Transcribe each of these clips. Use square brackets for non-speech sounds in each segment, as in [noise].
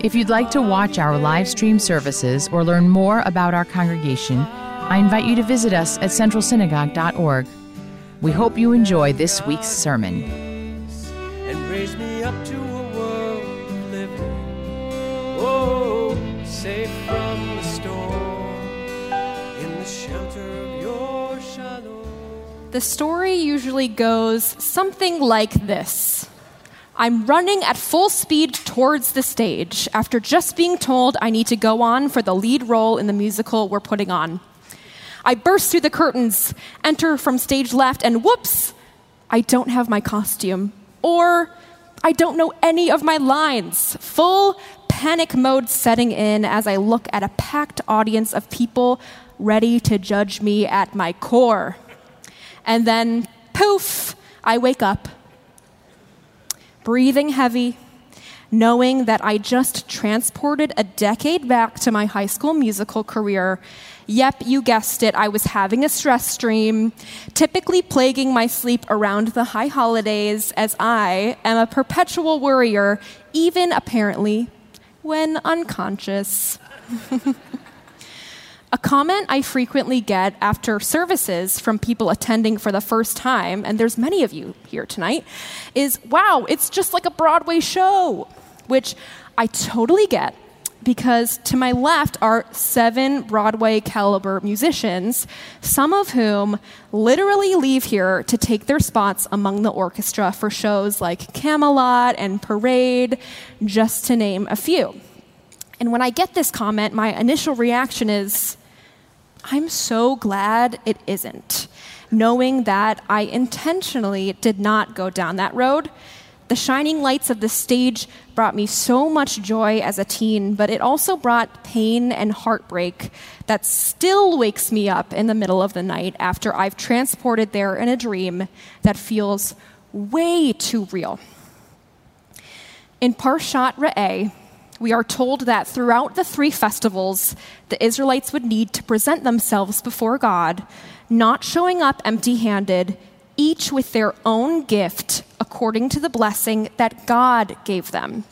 If you'd like to watch our live stream services or learn more about our congregation, I invite you to visit us at centralsynagogue.org. We hope you enjoy this week's sermon. and raise me up to a world of living. Oh, safe from the storm, in the shelter of your shalom. The story usually goes something like this I'm running at full speed towards the stage after just being told I need to go on for the lead role in the musical we're putting on. I burst through the curtains, enter from stage left, and whoops, I don't have my costume. Or I don't know any of my lines. Full panic mode setting in as I look at a packed audience of people ready to judge me at my core. And then, poof, I wake up, breathing heavy, knowing that I just transported a decade back to my high school musical career. Yep, you guessed it, I was having a stress stream, typically plaguing my sleep around the high holidays, as I am a perpetual worrier, even apparently when unconscious. [laughs] A comment I frequently get after services from people attending for the first time, and there's many of you here tonight, is wow, it's just like a Broadway show, which I totally get because to my left are seven Broadway caliber musicians, some of whom literally leave here to take their spots among the orchestra for shows like Camelot and Parade, just to name a few. And when I get this comment, my initial reaction is, I'm so glad it isn't, knowing that I intentionally did not go down that road. The shining lights of the stage brought me so much joy as a teen, but it also brought pain and heartbreak that still wakes me up in the middle of the night after I've transported there in a dream that feels way too real. In Parshat Re'eh, we are told that throughout the three festivals, the Israelites would need to present themselves before God, not showing up empty handed, each with their own gift according to the blessing that God gave them.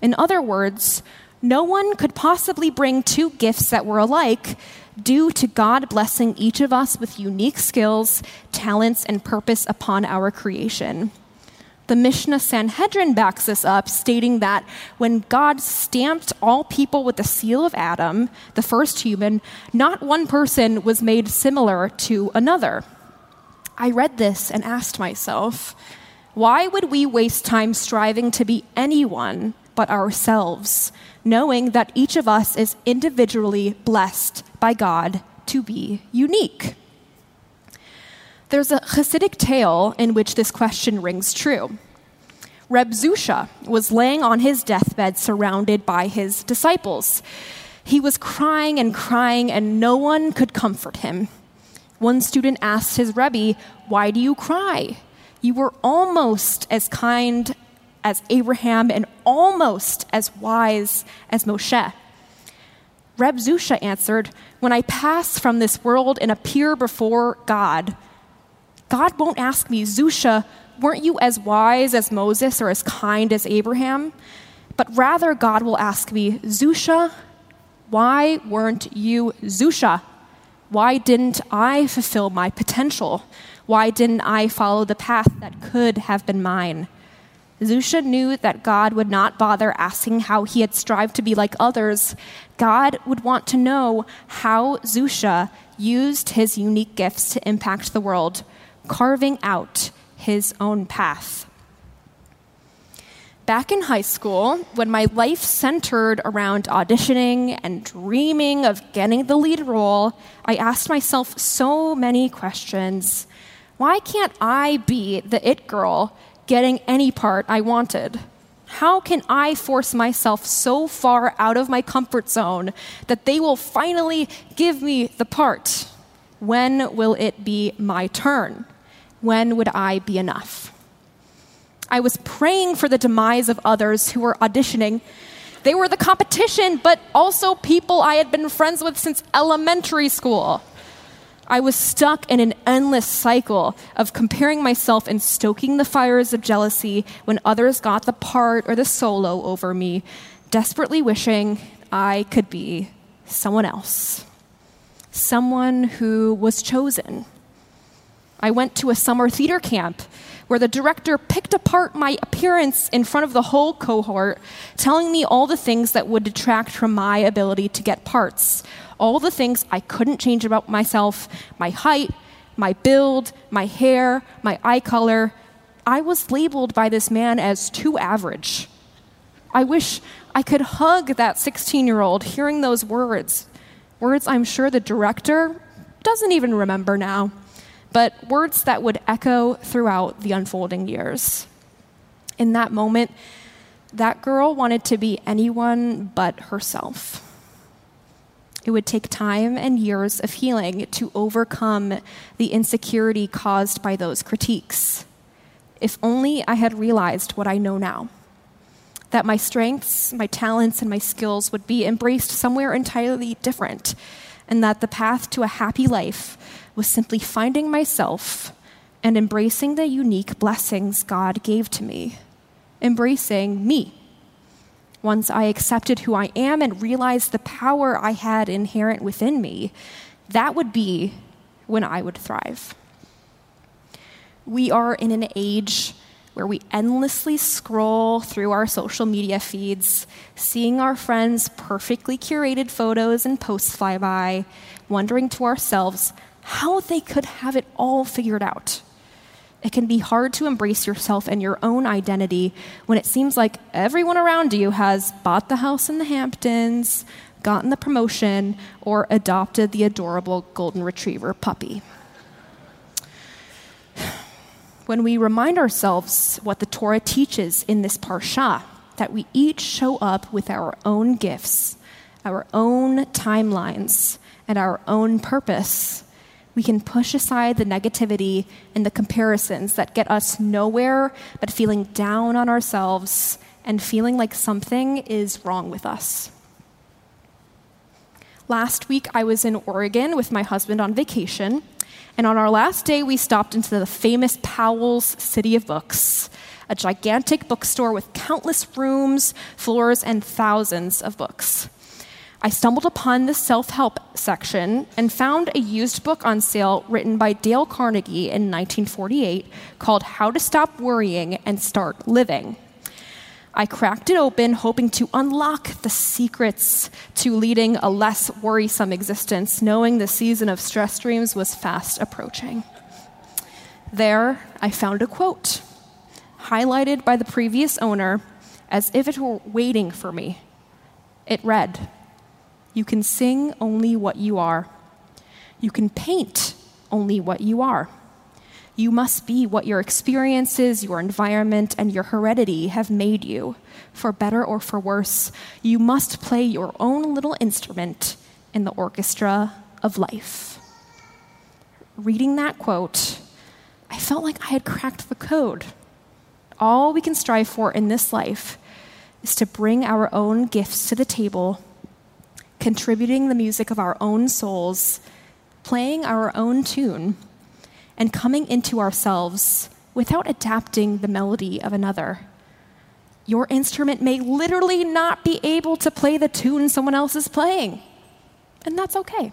In other words, no one could possibly bring two gifts that were alike due to God blessing each of us with unique skills, talents, and purpose upon our creation. The Mishnah Sanhedrin backs this up, stating that when God stamped all people with the seal of Adam, the first human, not one person was made similar to another. I read this and asked myself, why would we waste time striving to be anyone but ourselves, knowing that each of us is individually blessed by God to be unique? There's a Hasidic tale in which this question rings true. Reb Zusha was laying on his deathbed surrounded by his disciples. He was crying and crying, and no one could comfort him. One student asked his Rebbe, Why do you cry? You were almost as kind as Abraham and almost as wise as Moshe. Reb Zusha answered, When I pass from this world and appear before God, God won't ask me, Zusha, weren't you as wise as Moses or as kind as Abraham? But rather, God will ask me, Zusha, why weren't you Zusha? Why didn't I fulfill my potential? Why didn't I follow the path that could have been mine? Zusha knew that God would not bother asking how he had strived to be like others. God would want to know how Zusha used his unique gifts to impact the world, carving out his own path. Back in high school, when my life centered around auditioning and dreaming of getting the lead role, I asked myself so many questions. Why can't I be the it girl getting any part I wanted? How can I force myself so far out of my comfort zone that they will finally give me the part? When will it be my turn? When would I be enough? I was praying for the demise of others who were auditioning. They were the competition, but also people I had been friends with since elementary school. I was stuck in an endless cycle of comparing myself and stoking the fires of jealousy when others got the part or the solo over me, desperately wishing I could be someone else, someone who was chosen. I went to a summer theater camp where the director picked apart my appearance in front of the whole cohort, telling me all the things that would detract from my ability to get parts, all the things I couldn't change about myself my height, my build, my hair, my eye color. I was labeled by this man as too average. I wish I could hug that 16 year old hearing those words. Words I'm sure the director doesn't even remember now, but words that would echo throughout the unfolding years. In that moment, that girl wanted to be anyone but herself. It would take time and years of healing to overcome the insecurity caused by those critiques. If only I had realized what I know now that my strengths, my talents, and my skills would be embraced somewhere entirely different, and that the path to a happy life was simply finding myself and embracing the unique blessings God gave to me, embracing me once I accepted who I am and realized the power I had inherent within me, that would be when I would thrive. We are in an age where we endlessly scroll through our social media feeds, seeing our friends' perfectly curated photos and posts fly by, wondering to ourselves how they could have it all figured out. It can be hard to embrace yourself and your own identity when it seems like everyone around you has bought the house in the Hamptons, gotten the promotion, or adopted the adorable golden retriever puppy. When we remind ourselves what the Torah teaches in this parsha, that we each show up with our own gifts, our own timelines, and our own purpose, we can push aside the negativity and the comparisons that get us nowhere but feeling down on ourselves and feeling like something is wrong with us. Last week, I was in Oregon with my husband on vacation, and on our last day, we stopped into the famous Powell's City of Books, a gigantic bookstore with countless rooms, floors, and thousands of books. I stumbled upon the self help section and found a used book on sale written by Dale Carnegie in 1948 called How to Stop Worrying and Start Living. I cracked it open, hoping to unlock the secrets to leading a less worrisome existence, knowing the season of stress dreams was fast approaching. There, I found a quote, highlighted by the previous owner as if it were waiting for me. It read, you can sing only what you are. You can paint only what you are. You must be what your experiences, your environment, and your heredity have made you. For better or for worse, you must play your own little instrument in the orchestra of life. Reading that quote, I felt like I had cracked the code. All we can strive for in this life is to bring our own gifts to the table contributing the music of our own souls, playing our own tune, and coming into ourselves without adapting the melody of another. Your instrument may literally not be able to play the tune someone else is playing, and that's okay.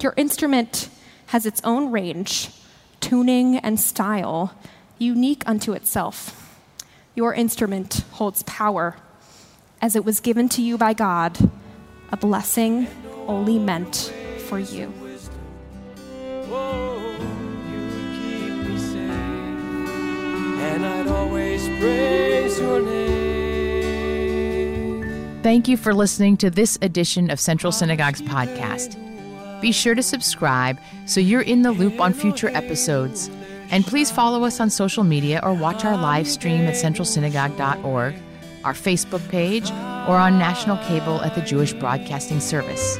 Your instrument has its own range, tuning, and style unique unto itself. Your instrument holds power as it was given to you by God a blessing only meant for you. Thank you for listening to this edition of Central Synagogue's podcast. Be sure to subscribe so you're in the loop on future episodes. And please follow us on social media or watch our live stream at centralsynagogue.org our Facebook page, or on national cable at the Jewish Broadcasting Service.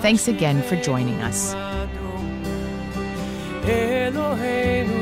Thanks again for joining us. Eloheinu